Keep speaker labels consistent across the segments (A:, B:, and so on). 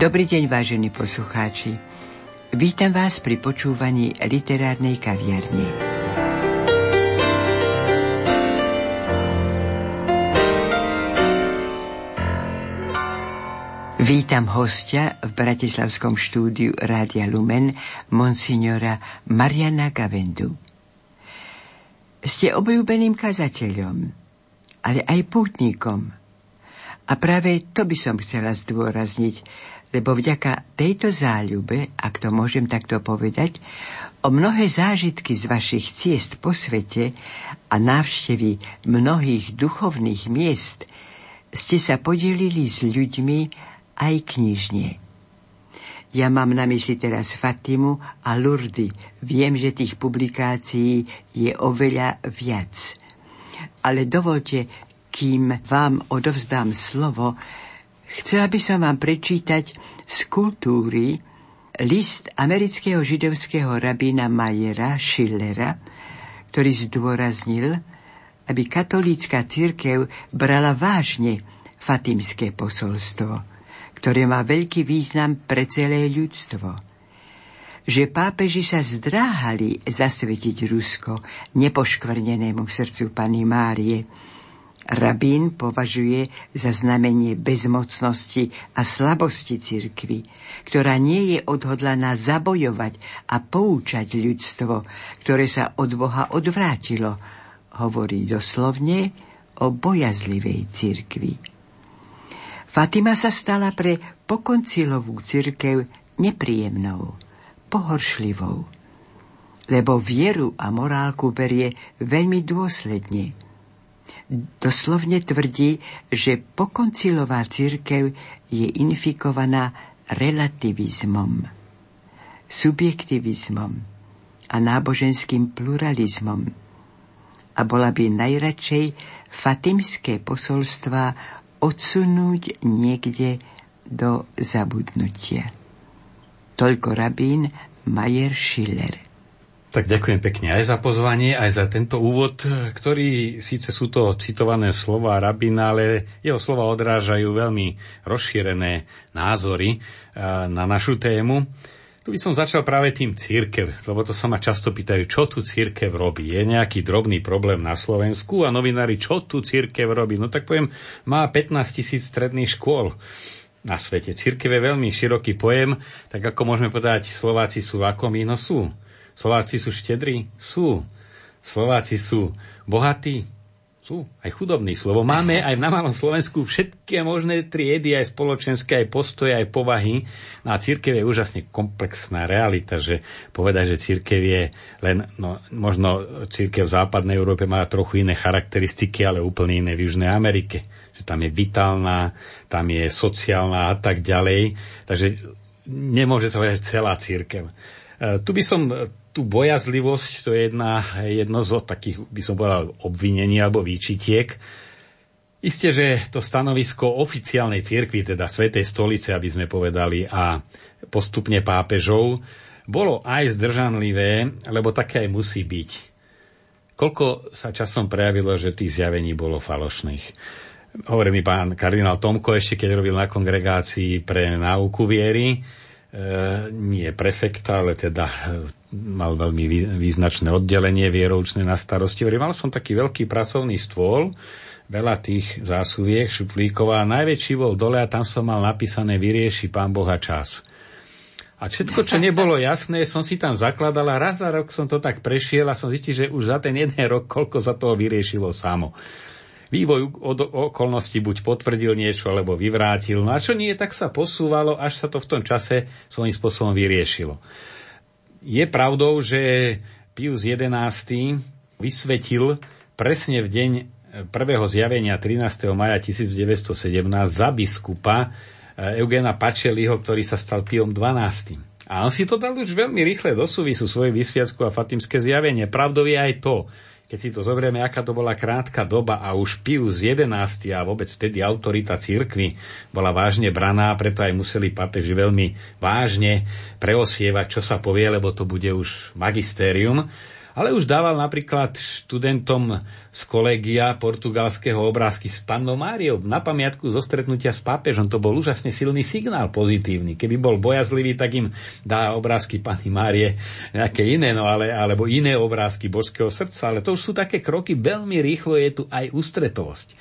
A: Dobrý deň, vážení poslucháči. Vítam vás pri počúvaní literárnej kaviarne. Vítam hostia v bratislavskom štúdiu Rádia Lumen, monsignora Mariana Gavendu. Ste obľúbeným kazateľom, ale aj pútnikom. A práve to by som chcela zdôrazniť, lebo vďaka tejto záľube, ak to môžem takto povedať, o mnohé zážitky z vašich ciest po svete a návštevy mnohých duchovných miest ste sa podelili s ľuďmi aj knižne. Ja mám na mysli teraz Fatimu a Lurdy. Viem, že tých publikácií je oveľa viac. Ale dovolte, kým vám odovzdám slovo, Chcela by som vám prečítať z kultúry list amerického židovského rabína Majera Schillera, ktorý zdôraznil, aby katolícka církev brala vážne fatimské posolstvo, ktoré má veľký význam pre celé ľudstvo. Že pápeži sa zdráhali zasvetiť Rusko nepoškvrnenému srdcu Pany Márie, Rabín považuje za znamenie bezmocnosti a slabosti cirkvy, ktorá nie je odhodlaná zabojovať a poučať ľudstvo, ktoré sa od Boha odvrátilo, hovorí doslovne o bojazlivej cirkvi. Fatima sa stala pre pokoncilovú cirkev nepríjemnou, pohoršlivou, lebo vieru a morálku berie veľmi dôsledne – doslovne tvrdí, že pokoncilová církev je infikovaná relativizmom, subjektivizmom a náboženským pluralizmom a bola by najradšej fatimské posolstva odsunúť niekde do zabudnutia. Toľko rabín Majer Schiller.
B: Tak ďakujem pekne aj za pozvanie, aj za tento úvod, ktorý síce sú to citované slova rabina, ale jeho slova odrážajú veľmi rozšírené názory eh, na našu tému. Tu by som začal práve tým církev, lebo to sa ma často pýtajú, čo tu církev robí. Je nejaký drobný problém na Slovensku a novinári, čo tu církev robí? No tak poviem, má 15 tisíc stredných škôl na svete. Církev je veľmi široký pojem, tak ako môžeme povedať, Slováci sú ako no sú. Slováci sú štedrí? Sú. Slováci sú bohatí? Sú. Aj chudobní. Slovo máme aj na malom Slovensku všetky možné triedy, aj spoločenské, aj postoje, aj povahy. No a církev je úžasne komplexná realita, že povedať, že církev je len, no, možno církev v západnej Európe má trochu iné charakteristiky, ale úplne iné v Južnej Amerike. Že tam je vitálna, tam je sociálna a tak ďalej. Takže nemôže sa povedať celá církev. E, tu by som tú bojazlivosť, to je jedna, jedno z takých, by som povedal, obvinení alebo výčitiek. Isté, že to stanovisko oficiálnej cirkvi, teda Svetej stolice, aby sme povedali, a postupne pápežov, bolo aj zdržanlivé, lebo také aj musí byť. Koľko sa časom prejavilo, že tých zjavení bolo falošných. Hovorí mi pán kardinál Tomko ešte, keď robil na kongregácii pre náuku viery, nie prefekta, ale teda e, mal veľmi význačné oddelenie vieroučné na starosti. Mal som taký veľký pracovný stôl, veľa tých zásuviek, šuplíkov a najväčší bol dole a tam som mal napísané vyrieši pán Boha čas. A všetko, čo nebolo jasné, som si tam zakladal a raz za rok som to tak prešiel a som zistil, že už za ten jeden rok koľko za toho vyriešilo samo. Vývoj od okolností buď potvrdil niečo, alebo vyvrátil. No a čo nie, tak sa posúvalo, až sa to v tom čase svojím spôsobom vyriešilo. Je pravdou, že Pius XI vysvetil presne v deň prvého zjavenia 13. maja 1917 za biskupa eh, Eugena Pačeliho, ktorý sa stal Piom XII. A on si to dal už veľmi rýchle do súvisu svoje vysviacku a fatimské zjavenie. Pravdou je aj to, keď si to zoberieme, aká to bola krátka doba a už Pius XI a vôbec vtedy autorita církvy bola vážne braná, preto aj museli papeži veľmi vážne preosievať, čo sa povie, lebo to bude už magistérium. Ale už dával napríklad študentom z kolegia portugalského obrázky s pannou Máriou na pamiatku zo stretnutia s pápežom. To bol úžasne silný signál pozitívny. Keby bol bojazlivý, tak im dá obrázky Panny Márie nejaké iné, no ale, alebo iné obrázky božského srdca. Ale to už sú také kroky, veľmi rýchlo je tu aj ústretovosť.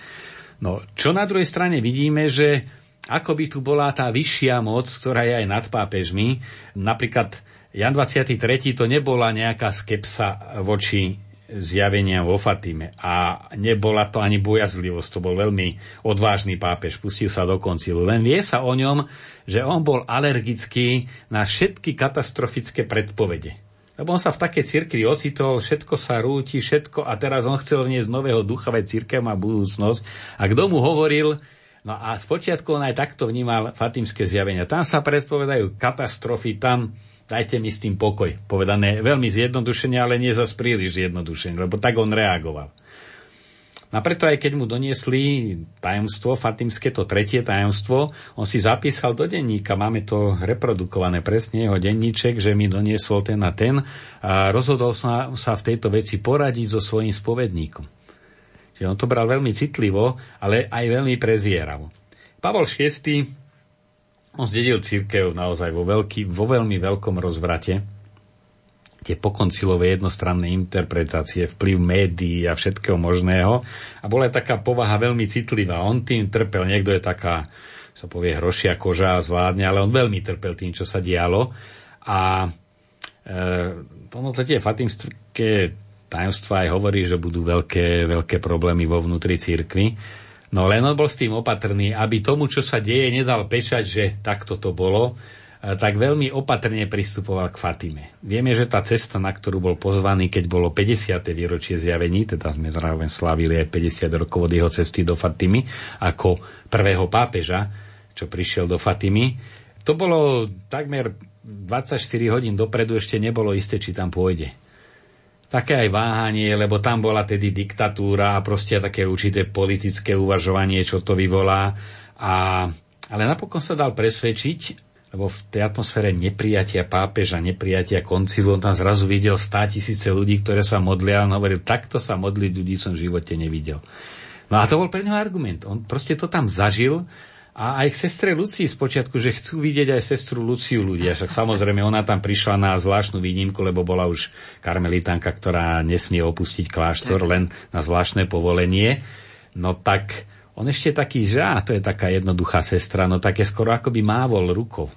B: No, čo na druhej strane vidíme, že ako by tu bola tá vyššia moc, ktorá je aj nad pápežmi. Napríklad Jan 23. to nebola nejaká skepsa voči zjaveniam vo Fatime a nebola to ani bojazlivosť, to bol veľmi odvážny pápež, pustil sa do koncilu. Len vie sa o ňom, že on bol alergický na všetky katastrofické predpovede. Lebo on sa v takej cirkvi ocitol, všetko sa rúti, všetko a teraz on chcel vniesť nového ducha, veď církev má budúcnosť. A kto mu hovoril, No a spočiatku on aj takto vnímal fatimské zjavenia. Tam sa predpovedajú katastrofy, tam dajte mi s tým pokoj. Povedané veľmi zjednodušene, ale nie zas príliš zjednodušene, lebo tak on reagoval. No a preto aj keď mu doniesli tajomstvo, Fatimské, to tretie tajomstvo, on si zapísal do denníka, máme to reprodukované presne, jeho denníček, že mi doniesol ten a ten a rozhodol sa, sa v tejto veci poradiť so svojím spovedníkom. Čiže on to bral veľmi citlivo, ale aj veľmi prezieravo. Pavol VI on zdedil církev naozaj vo, veľký, vo veľmi veľkom rozvrate. Tie pokoncilové jednostranné interpretácie, vplyv médií a všetkého možného. A bola aj taká povaha veľmi citlivá. On tým trpel. Niekto je taká, sa povie, hrošia koža a zvládne, ale on veľmi trpel tým, čo sa dialo. A e, ono tie fatimské tajomstva aj hovorí, že budú veľké, veľké problémy vo vnútri církvy. No len on bol s tým opatrný, aby tomu, čo sa deje, nedal pečať, že takto to bolo, tak veľmi opatrne pristupoval k Fatime. Vieme, že tá cesta, na ktorú bol pozvaný, keď bolo 50. výročie zjavení, teda sme zároveň slávili aj 50 rokov od jeho cesty do Fatimy, ako prvého pápeža, čo prišiel do Fatimy, to bolo takmer 24 hodín dopredu, ešte nebolo isté, či tam pôjde také aj váhanie, lebo tam bola tedy diktatúra a proste také určité politické uvažovanie, čo to vyvolá. A, ale napokon sa dal presvedčiť, lebo v tej atmosfére neprijatia pápeža, neprijatia koncilu, on tam zrazu videl stá tisíce ľudí, ktoré sa modlia a on hovoril, takto sa modliť ľudí som v živote nevidel. No a to bol pre neho argument. On proste to tam zažil a aj k sestre Lucii spočiatku, že chcú vidieť aj sestru Luciu ľudia. Však samozrejme ona tam prišla na zvláštnu výnimku, lebo bola už karmelitánka, ktorá nesmie opustiť kláštor len na zvláštne povolenie. No tak on ešte taký, že á, to je taká jednoduchá sestra, no tak je skoro ako by mávol rukou.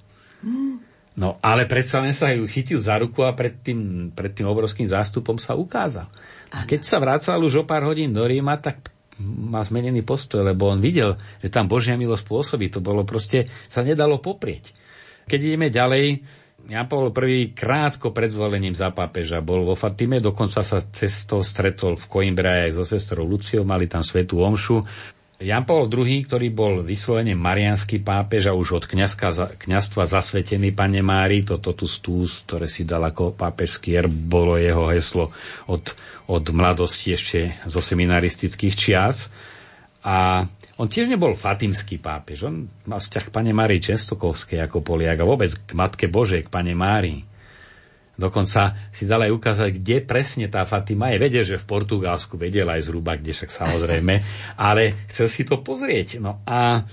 B: No ale predsa len sa ju chytil za ruku a pred tým, pred tým obrovským zástupom sa ukázal. A keď sa vracal už o pár hodín do Ríma, tak má zmenený postoj, lebo on videl, že tam Božia milosť pôsobí. To bolo proste, sa nedalo poprieť. Keď ideme ďalej, Jan Paul I krátko pred zvolením za pápeža bol vo Fatime, dokonca sa cestou stretol v Coimbra aj so sestrou Luciou, mali tam svetú omšu. Jan Paul II, ktorý bol vyslovene marianský pápež a už od kniazka, kniazstva zasvetený pane Mári, toto tu stús, ktoré si dal ako pápežský erb, bolo jeho heslo od, od mladosti ešte zo seminaristických čias. A on tiež nebol fatimský pápež, on mal vzťah k pane Mári Čestokovskej ako Poliak a vôbec k Matke Božej, k pane Mári. Dokonca si dal aj ukázať, kde presne tá Fatima je. Vedel, že v Portugalsku vedel aj zhruba, kde však samozrejme, ale chcel si to pozrieť. No a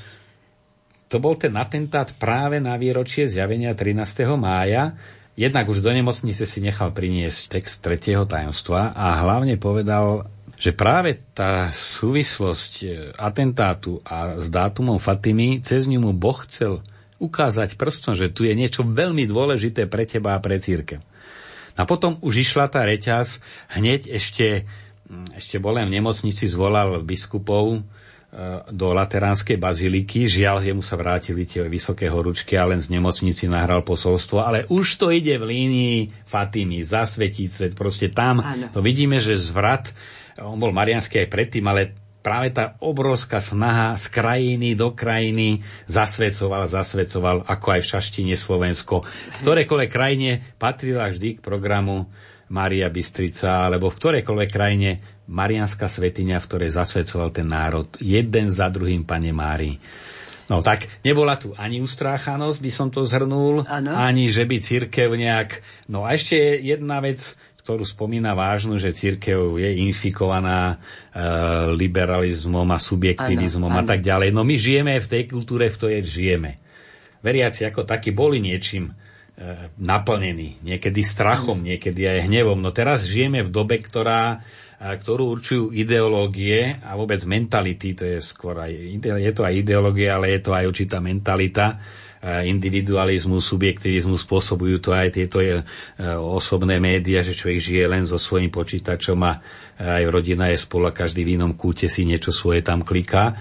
B: to bol ten atentát práve na výročie zjavenia 13. mája. Jednak už do nemocnice si nechal priniesť text tretieho tajomstva a hlavne povedal, že práve tá súvislosť e, atentátu a s dátumom Fatimy, cez ňu mu Boh chcel ukázať prstom, že tu je niečo veľmi dôležité pre teba a pre církev. A potom už išla tá reťaz, hneď ešte, mm, ešte bol v nemocnici, zvolal biskupov e, do Lateránskej baziliky. Žiaľ, jemu sa vrátili tie vysoké horúčky a len z nemocnici nahral posolstvo, ale už to ide v línii Fatimy, zasvetiť svet, proste tam. Ano. To vidíme, že zvrat, on bol marianský aj predtým, ale práve tá obrovská snaha z krajiny do krajiny zasvedcoval, zasvedcoval, ako aj v Šaštine Slovensko. V ktorejkoľvek krajine patrila vždy k programu Maria Bystrica, alebo v ktorejkoľvek krajine Marianská svetiňa, v ktorej zasvedcoval ten národ. Jeden za druhým, pane Mári. No tak nebola tu ani ustráchanosť, by som to zhrnul, ano. ani že by církev nejak... No a ešte jedna vec, ktorú spomína vážnu, že církev je infikovaná e, liberalizmom a subjektivizmom ano, a tak ďalej. No my žijeme v tej kultúre, v ktorej žijeme. Veriaci ako takí boli niečím e, naplnení, niekedy strachom, niekedy aj hnevom. No teraz žijeme v dobe, ktorá ktorú určujú ideológie a vôbec mentality, to je skôr aj, je to aj ideológia, ale je to aj určitá mentalita, individualizmus, subjektivizmus, spôsobujú to aj tieto e, osobné médiá, že človek žije len so svojím počítačom a aj rodina je spolu a každý v inom kúte si niečo svoje tam kliká.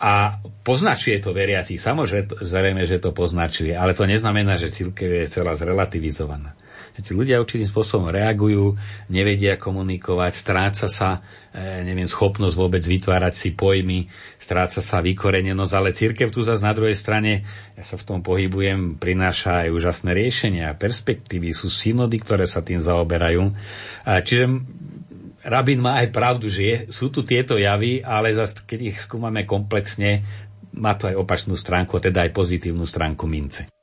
B: A poznačuje to veriacich. Samozrejme, že to poznačuje, ale to neznamená, že církev je celá zrelativizovaná. Tí ľudia určitým spôsobom reagujú, nevedia komunikovať, stráca sa, e, neviem, schopnosť vôbec vytvárať si pojmy, stráca sa vykorenenosť, ale církev tu zase na druhej strane, ja sa v tom pohybujem, prináša aj úžasné riešenia, perspektívy, sú synody, ktoré sa tým zaoberajú. Čiže Rabin má aj pravdu, že je, sú tu tieto javy, ale zase, keď ich skúmame komplexne, má to aj opačnú stránku, teda aj pozitívnu stránku mince.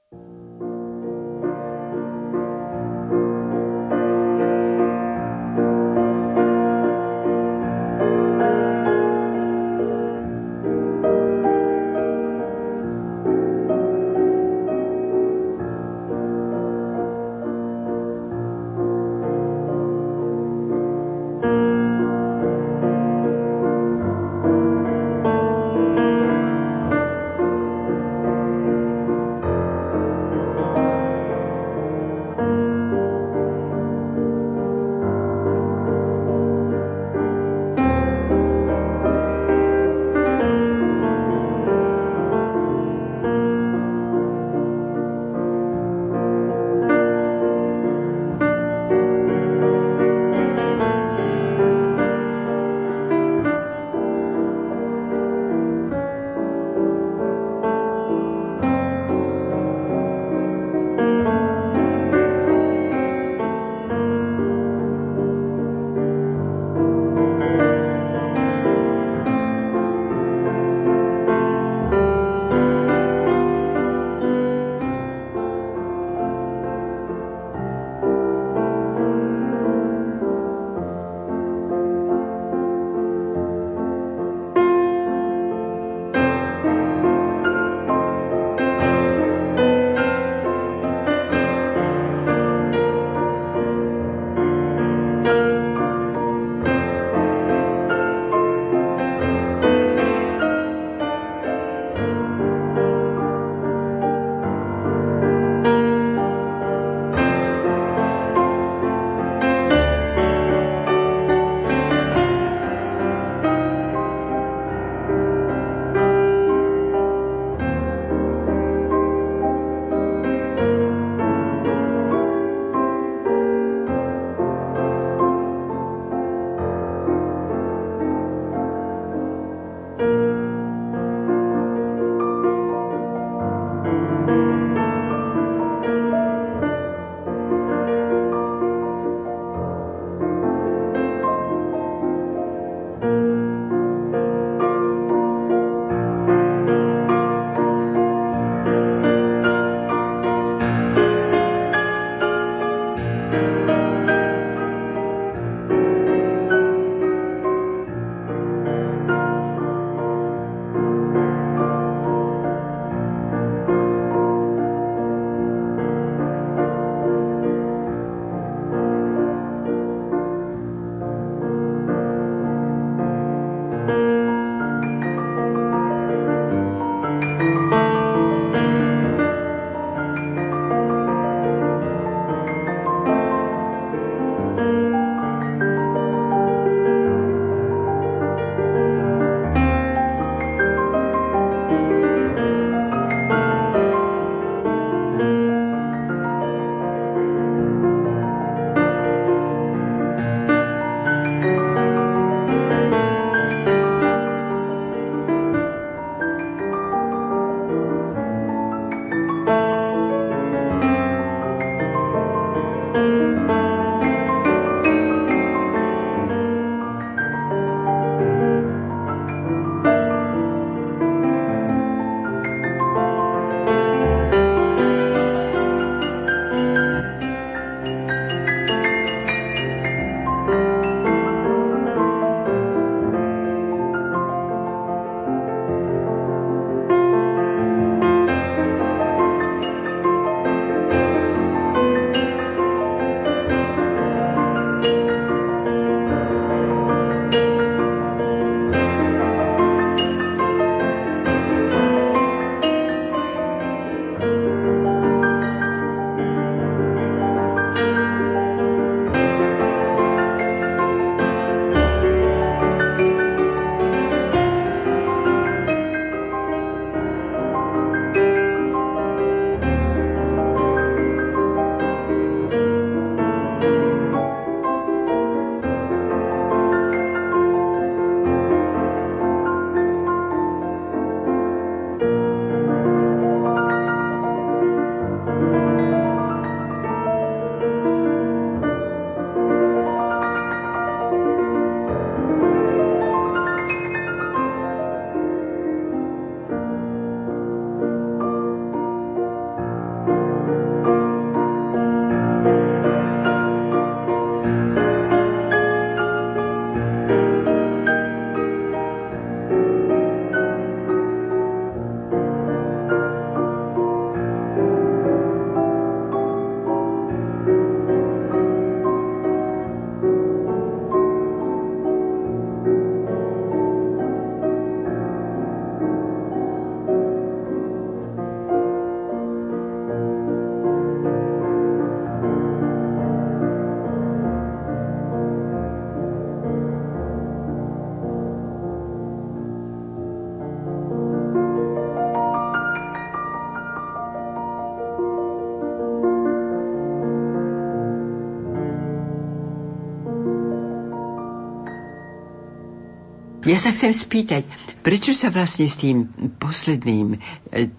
A: Ja sa chcem spýtať, prečo sa vlastne s tým posledným, e,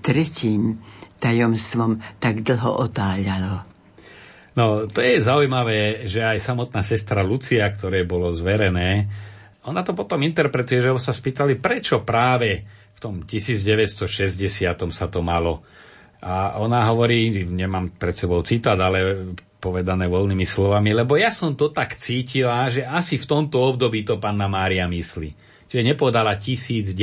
A: tretím tajomstvom tak dlho otáľalo?
B: No, to je zaujímavé, že aj samotná sestra Lucia, ktoré bolo zverené, ona to potom interpretuje, že ho sa spýtali, prečo práve v tom 1960 sa to malo. A ona hovorí, nemám pred sebou citát, ale povedané voľnými slovami, lebo ja som to tak cítila, že asi v tomto období to panna Mária myslí. Čiže nepodala 1960.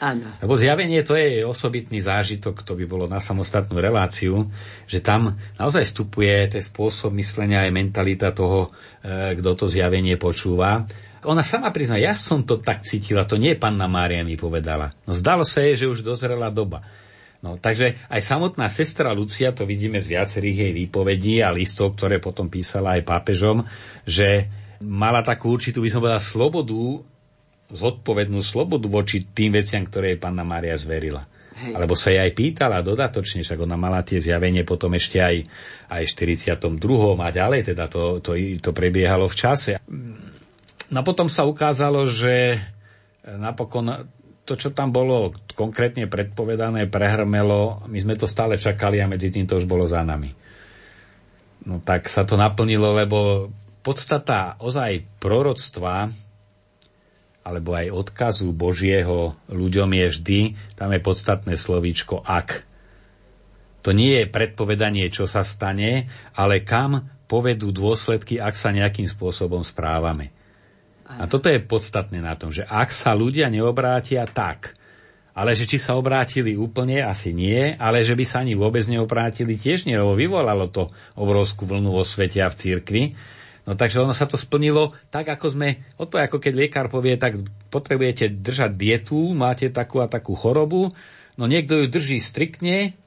A: Áno.
B: Lebo zjavenie to je osobitný zážitok, to by bolo na samostatnú reláciu, že tam naozaj vstupuje ten spôsob myslenia aj mentalita toho, e, kto to zjavenie počúva. Ona sama prizná, ja som to tak cítila, to nie panna Mária mi povedala. No zdalo sa jej, že už dozrela doba. No, takže aj samotná sestra Lucia, to vidíme z viacerých jej výpovedí a listov, ktoré potom písala aj pápežom, že mala takú určitú, by som povedal, slobodu zodpovednú slobodu voči tým veciam, ktoré jej panna Mária zverila. Hej. Alebo sa jej aj pýtala dodatočne, však ona mala tie zjavenie potom ešte aj, aj 42. a ďalej, teda to, to, to prebiehalo v čase. No potom sa ukázalo, že napokon to, čo tam bolo konkrétne predpovedané, prehrmelo, my sme to stále čakali a medzi tým to už bolo za nami. No tak sa to naplnilo, lebo podstata ozaj proroctva, alebo aj odkazu Božieho ľuďom je vždy, tam je podstatné slovíčko ak. To nie je predpovedanie, čo sa stane, ale kam povedú dôsledky, ak sa nejakým spôsobom správame. A toto je podstatné na tom, že ak sa ľudia neobrátia tak, ale že či sa obrátili úplne, asi nie, ale že by sa ani vôbec neobrátili tiež nie, lebo vyvolalo to obrovskú vlnu vo svete a v cirkvi, No takže ono sa to splnilo tak, ako sme, odpovedali, ako keď lekár povie, tak potrebujete držať dietu, máte takú a takú chorobu, no niekto ju drží striktne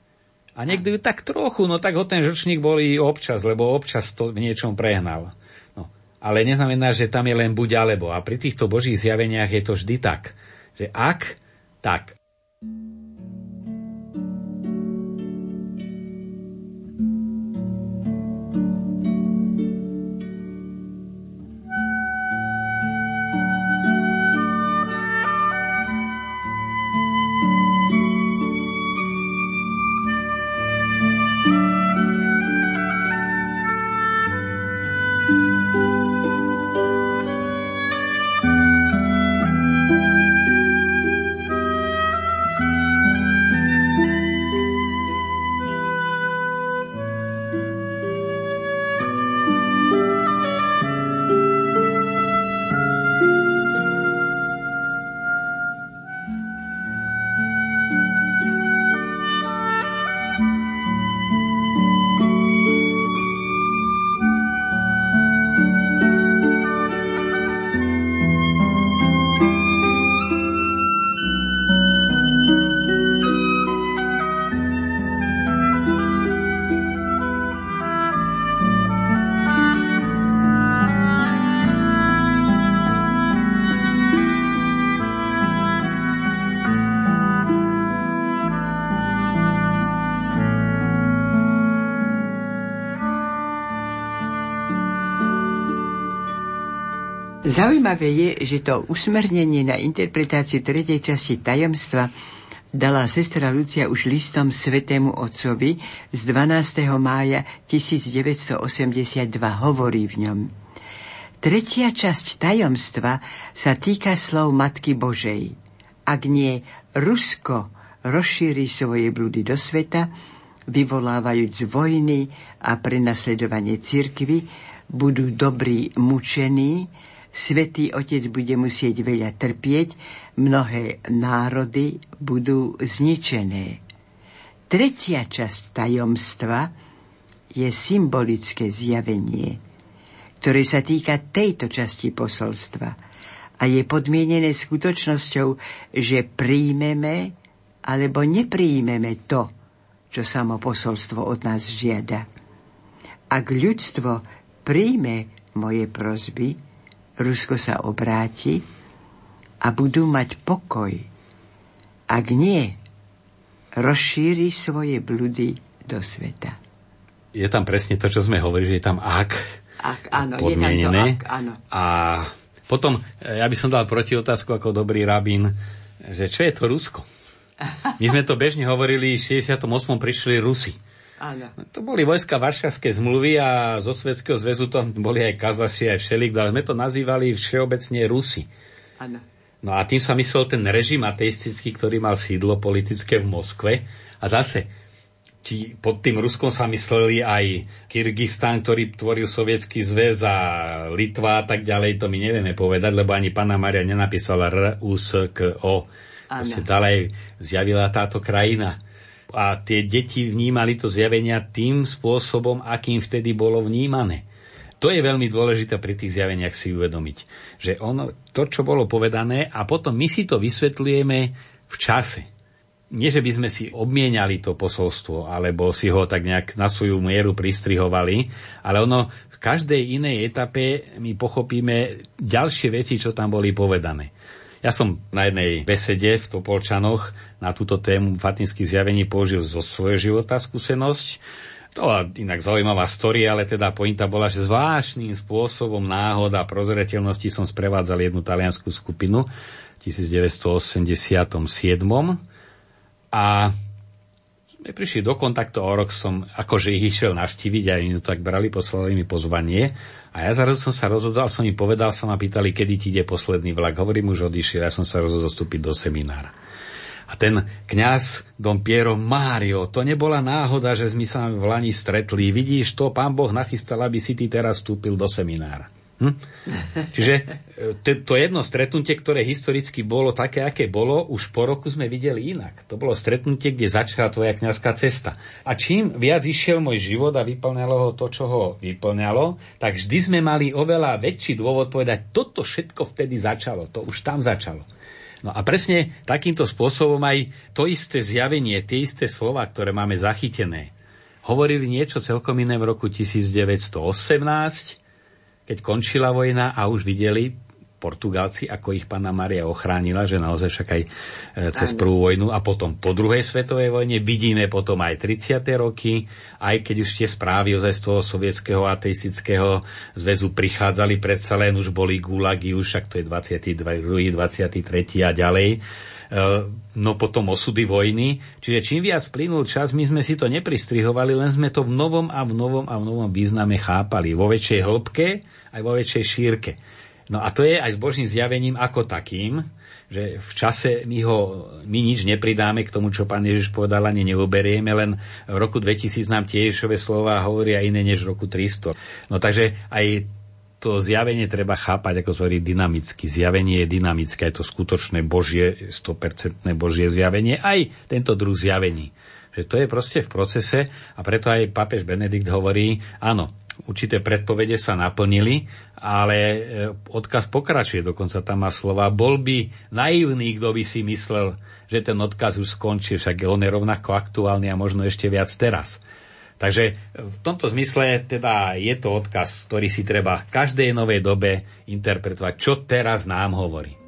B: a niekto ju tak trochu, no tak ho ten žrčník boli občas, lebo občas to v niečom prehnal. No, ale neznamená, že tam je len buď alebo. A pri týchto božích zjaveniach je to vždy tak, že ak, tak.
A: Zaujímavé je, že to usmernenie na interpretáciu tretej časti tajomstva dala sestra Lucia už listom svetému otcovi z 12. mája 1982 hovorí v ňom. Tretia časť tajomstva sa týka slov Matky Božej. Ak nie Rusko rozšíri svoje blúdy do sveta, vyvolávajúc vojny a prenasledovanie cirkvy, budú dobrí mučení, Svetý Otec bude musieť veľa trpieť, mnohé národy budú zničené. Tretia časť tajomstva je symbolické zjavenie, ktoré sa týka tejto časti posolstva a je podmienené skutočnosťou, že príjmeme alebo nepríjmeme to, čo samo posolstvo od nás žiada. Ak ľudstvo príjme moje prozby, Rusko sa obráti a budú mať pokoj. Ak nie, rozšíri svoje blúdy do sveta.
B: Je tam presne to, čo sme hovorili, že je tam ak,
A: ak áno, podmienené. Je tam to ak, áno.
B: A Potom, e, ja by som dal proti otázku ako dobrý rabín, že čo je to Rusko? My sme to bežne hovorili, v 68. prišli Rusi. Áno. To boli vojska Varšavské zmluvy a zo Svetského zväzu to boli aj Kazaši, aj všelik, ale sme to nazývali všeobecne Rusi. Áno. No a tým sa myslel ten režim ateistický, ktorý mal sídlo politické v Moskve. A zase, či pod tým Ruskom sa mysleli aj Kyrgyzstan, ktorý tvoril sovietský zväz a Litva a tak ďalej, to my nevieme povedať, lebo ani pána Maria nenapísala R, U, S, K, O. Proste ďalej zjavila táto krajina a tie deti vnímali to zjavenia tým spôsobom, akým vtedy bolo vnímané. To je veľmi dôležité pri tých zjaveniach si uvedomiť, že ono, to, čo bolo povedané, a potom my si to vysvetlujeme v čase. Nie, že by sme si obmieniali to posolstvo, alebo si ho tak nejak na svoju mieru pristrihovali, ale ono v každej inej etape my pochopíme ďalšie veci, čo tam boli povedané. Ja som na jednej besede v Topolčanoch na túto tému fatinských zjavení použil zo svojho života skúsenosť. To bola inak zaujímavá story, ale teda pointa bola, že zvláštnym spôsobom náhoda a prozreteľnosti som sprevádzal jednu taliansku skupinu v 1987. A sme prišli do kontaktu o rok som akože ich išiel navštíviť a oni tak brali, poslali mi pozvanie a ja zrazu som sa rozhodol, som im povedal, sa ma pýtali, kedy ti ide posledný vlak. Hovorím, už odišiel, ja som sa rozhodol vstúpiť do seminára. A ten kňaz Don Piero Mário, to nebola náhoda, že sme sa v Lani stretli. Vidíš, to pán Boh nachystal, aby si ty teraz vstúpil do seminára. Hm? Čiže e, to jedno stretnutie, ktoré historicky bolo také, aké bolo, už po roku sme videli inak. To bolo stretnutie, kde začala tvoja kňazská cesta. A čím viac išiel môj život a vyplňalo ho to, čo ho vyplňalo, tak vždy sme mali oveľa väčší dôvod povedať, toto všetko vtedy začalo, to už tam začalo. No a presne takýmto spôsobom aj to isté zjavenie, tie isté slova, ktoré máme zachytené, hovorili niečo celkom iné v roku 1918, keď končila vojna a už videli Portugálci, ako ich pána Maria ochránila, že naozaj však aj e, cez prvú vojnu a potom po druhej svetovej vojne vidíme potom aj 30. roky, aj keď už tie správy ozaj z toho sovietského ateistického zväzu prichádzali, predsa len už boli gulagy, už však to je 22. 23. a ďalej e, no potom osudy vojny. Čiže čím viac plynul čas, my sme si to nepristrihovali, len sme to v novom a v novom a v novom význame chápali. Vo väčšej hĺbke aj vo väčšej šírke. No a to je aj s Božím zjavením ako takým, že v čase my ho, my nič nepridáme k tomu, čo pán Ježiš povedal, ani neuberieme, len v roku 2000 nám tie Ježišové slova hovoria iné než v roku 300. No takže aj to zjavenie treba chápať, ako sa hovorí, dynamicky. Zjavenie je dynamické, je to skutočné Božie, 100% Božie zjavenie, aj tento druh zjavení. Že to je proste v procese a preto aj papež Benedikt hovorí, áno, určité predpovede sa naplnili, ale e, odkaz pokračuje, dokonca tam má slova. Bol by naivný, kto by si myslel, že ten odkaz už skončí, však on je rovnako aktuálny a možno ešte viac teraz. Takže v tomto zmysle teda je to odkaz, ktorý si treba v každej novej dobe interpretovať, čo teraz nám hovorí.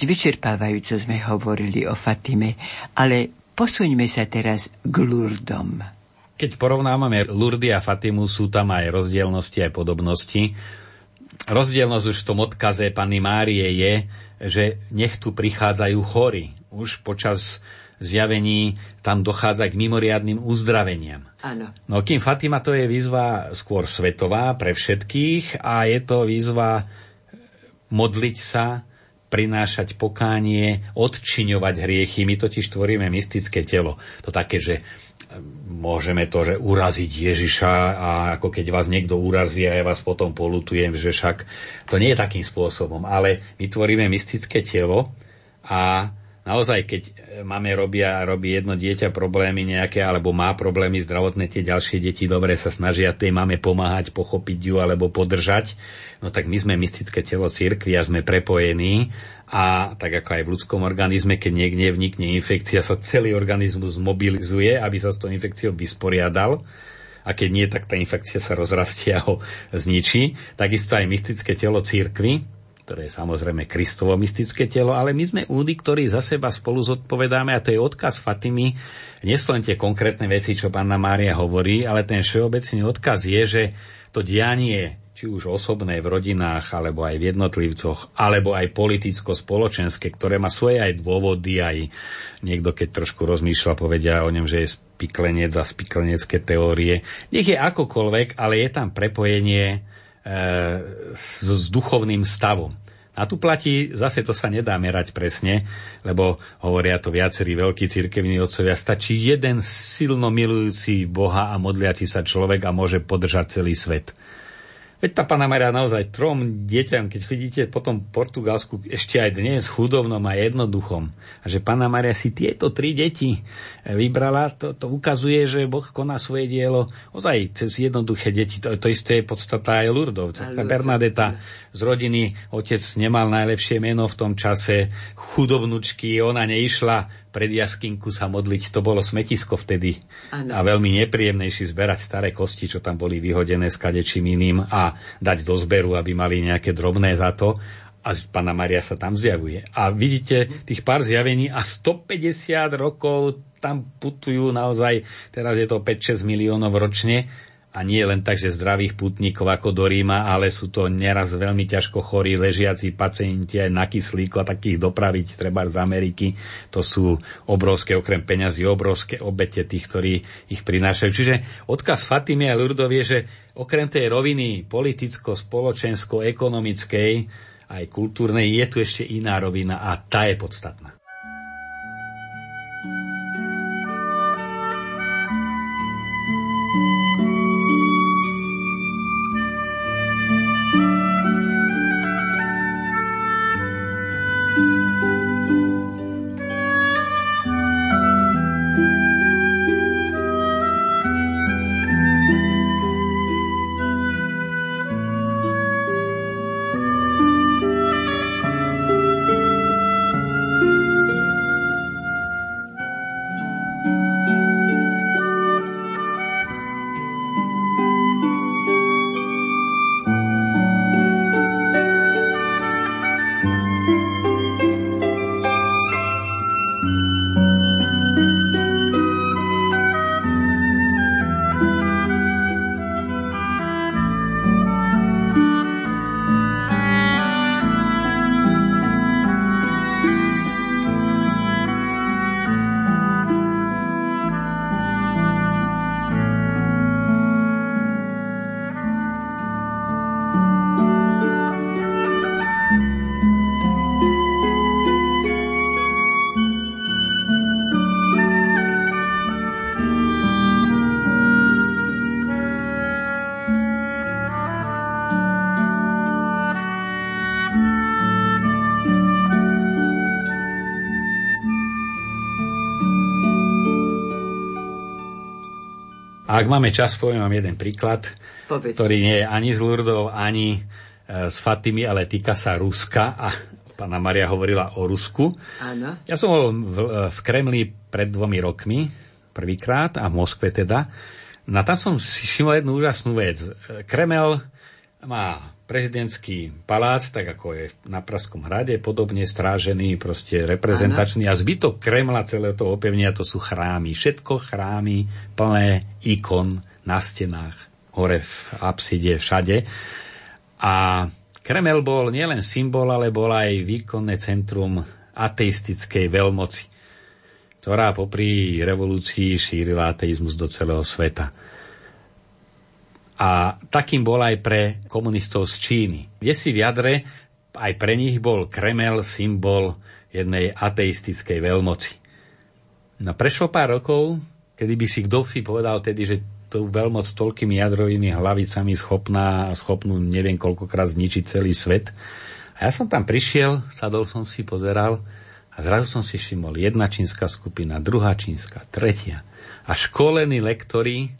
A: Dosť vyčerpávajúco sme hovorili o Fatime, ale posuňme sa teraz k Lurdom.
B: Keď porovnávame Lurdy a Fatimu, sú tam aj rozdielnosti, aj podobnosti. Rozdielnosť už v tom odkaze Panny Márie je, že nech tu prichádzajú chory. Už počas zjavení tam dochádza k mimoriadným uzdraveniam.
A: Áno.
B: No kým Fatima to je výzva skôr svetová pre všetkých a je to výzva modliť sa prinášať pokánie, odčiňovať hriechy. My totiž tvoríme mystické telo. To také, že môžeme to, že uraziť Ježiša a ako keď vás niekto urazí a ja vás potom polutujem, že však to nie je takým spôsobom, ale my tvoríme mystické telo a naozaj, keď máme robia, robí jedno dieťa problémy nejaké, alebo má problémy zdravotné, tie ďalšie deti dobre sa snažia tej máme pomáhať, pochopiť ju alebo podržať, no tak my sme mystické telo cirkvi a sme prepojení a tak ako aj v ľudskom organizme, keď niekde vnikne infekcia, sa celý organizmus mobilizuje, aby sa s tou infekciou vysporiadal a keď nie, tak tá infekcia sa rozrastie a ho zničí. Takisto aj mystické telo církvy, ktoré je samozrejme Kristovo mystické telo, ale my sme údy, ktorí za seba spolu zodpovedáme a to je odkaz Fatimy. Nie sú len tie konkrétne veci, čo pána Mária hovorí, ale ten všeobecný odkaz je, že to dianie či už osobné v rodinách, alebo aj v jednotlivcoch, alebo aj politicko-spoločenské, ktoré má svoje aj dôvody, aj niekto, keď trošku rozmýšľa, povedia o ňom, že je spiklenec a spiklenecké teórie. Nech je akokoľvek, ale je tam prepojenie s, s duchovným stavom. A tu platí, zase to sa nedá merať presne, lebo hovoria to viacerí veľkí cirkevní otcovia, stačí jeden silno milujúci Boha a modliaci sa človek a môže podržať celý svet. Veď tá Pana Maria naozaj trom deťam, keď chodíte potom Portugalsku ešte aj dnes chudobnom a jednoduchom, a že Pana Maria si tieto tri deti vybrala, to, to ukazuje, že Boh koná svoje dielo. Ozaj cez jednoduché deti. To, to isté je podstata aj Lurdov. Tá Bernadeta z rodiny, otec nemal najlepšie meno v tom čase, chudobnučky, ona neišla pred jaskinku sa modliť, to bolo smetisko vtedy. Ano. A veľmi nepríjemnejší zberať staré kosti, čo tam boli vyhodené s kadečím iným a dať do zberu, aby mali nejaké drobné za to. A pána Maria sa tam zjavuje. A vidíte tých pár zjavení a 150 rokov tam putujú naozaj, teraz je to 5-6 miliónov ročne a nie len tak, že zdravých putníkov ako do Ríma, ale sú to neraz veľmi ťažko chorí ležiaci pacienti aj na kyslíku a takých dopraviť treba z Ameriky. To sú obrovské, okrem peňazí, obrovské obete tých, ktorí ich prinášajú. Čiže odkaz Fatimy a Lurdov je, že okrem tej roviny politicko-spoločensko-ekonomickej aj kultúrnej je tu ešte iná rovina a tá je podstatná. Ak máme čas, poviem vám jeden príklad, Povedz. ktorý nie je ani z Lurdov, ani e, z Fatimy, ale týka sa Ruska a pána Maria hovorila o Rusku.
A: Áno.
B: Ja som bol v, e, v Kremli pred dvomi rokmi, prvýkrát, a v Moskve teda. No tam som si všimol jednu úžasnú vec. E, Kremel má prezidentský palác, tak ako je na Praskom hrade, podobne strážený, proste reprezentačný. Ano. A zbytok Kremla celého toho opevnenia to sú chrámy. Všetko chrámy plné ikon na stenách, hore v apside, všade. A Kremel bol nielen symbol, ale bol aj výkonné centrum ateistickej veľmoci, ktorá popri revolúcii šírila ateizmus do celého sveta. A takým bol aj pre komunistov z Číny. Kde si v jadre aj pre nich bol Kremel symbol jednej ateistickej veľmoci. No prešlo pár rokov, kedy by si kto si povedal tedy, že tú veľmoc s toľkými jadrovými hlavicami schopná, schopnú neviem koľkokrát zničiť celý svet. A ja som tam prišiel, sadol som si, pozeral a zrazu som si všimol jedna čínska skupina, druhá čínska, tretia. A školení lektori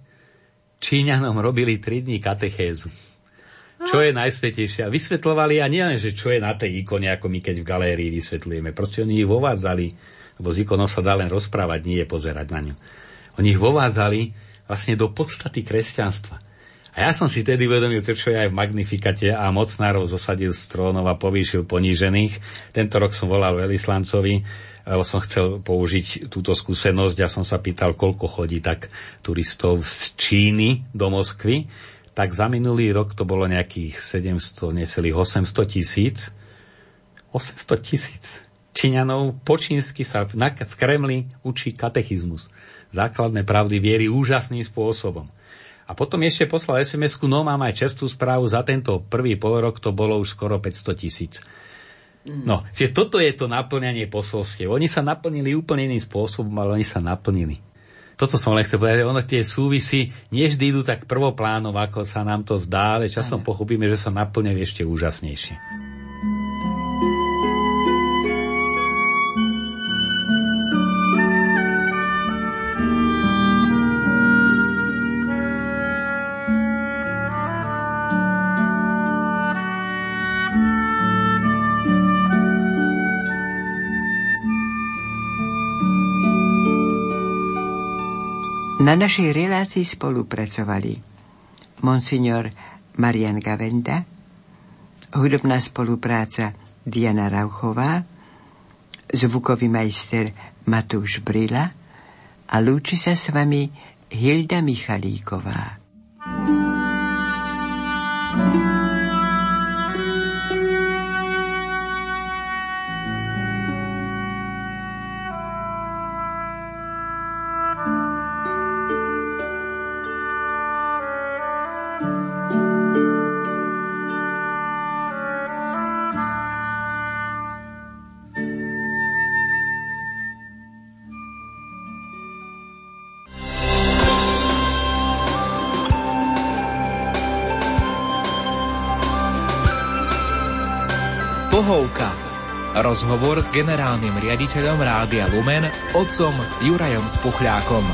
B: Číňanom robili 3 dní katechézu. Čo je najsvetejšie. A vysvetlovali, a nie len, že čo je na tej ikone, ako my keď v galérii vysvetlujeme. Proste oni ich vovádzali, lebo z ikonou sa dá len rozprávať, nie je pozerať na ňu. Oni ich vovádzali vlastne do podstaty kresťanstva. A ja som si tedy uvedomil čo je aj v Magnifikate a mocnárov zosadil z trónov a povýšil ponížených. Tento rok som volal veľislancovi, lebo som chcel použiť túto skúsenosť a ja som sa pýtal, koľko chodí tak turistov z Číny do Moskvy. Tak za minulý rok to bolo nejakých 700, necelých 800 tisíc. 800 tisíc Číňanov po čínsky sa v Kremli učí katechizmus základné pravdy viery úžasným spôsobom. A potom ešte poslal SMS-ku, no mám aj čerstvú správu, za tento prvý rok to bolo už skoro 500 tisíc. No, čiže toto je to naplňanie posolstiev. Oni sa naplnili úplne iným spôsobom, ale oni sa naplnili. Toto som len chcel povedať, že ono tie súvisy nie vždy idú tak prvoplánov, ako sa nám to zdá, ale časom pochopíme, že sa naplňajú ešte úžasnejšie.
A: Na našej relácii spolupracovali monsignor Marian Gavenda, hudobná spolupráca Diana Rauchová, zvukový majster Matúš Brila a lúči sa s vami Hilda Michalíková.
C: Rozhovor s generálnym riaditeľom Rádia Lumen, otcom Jurajom Spuchľákom.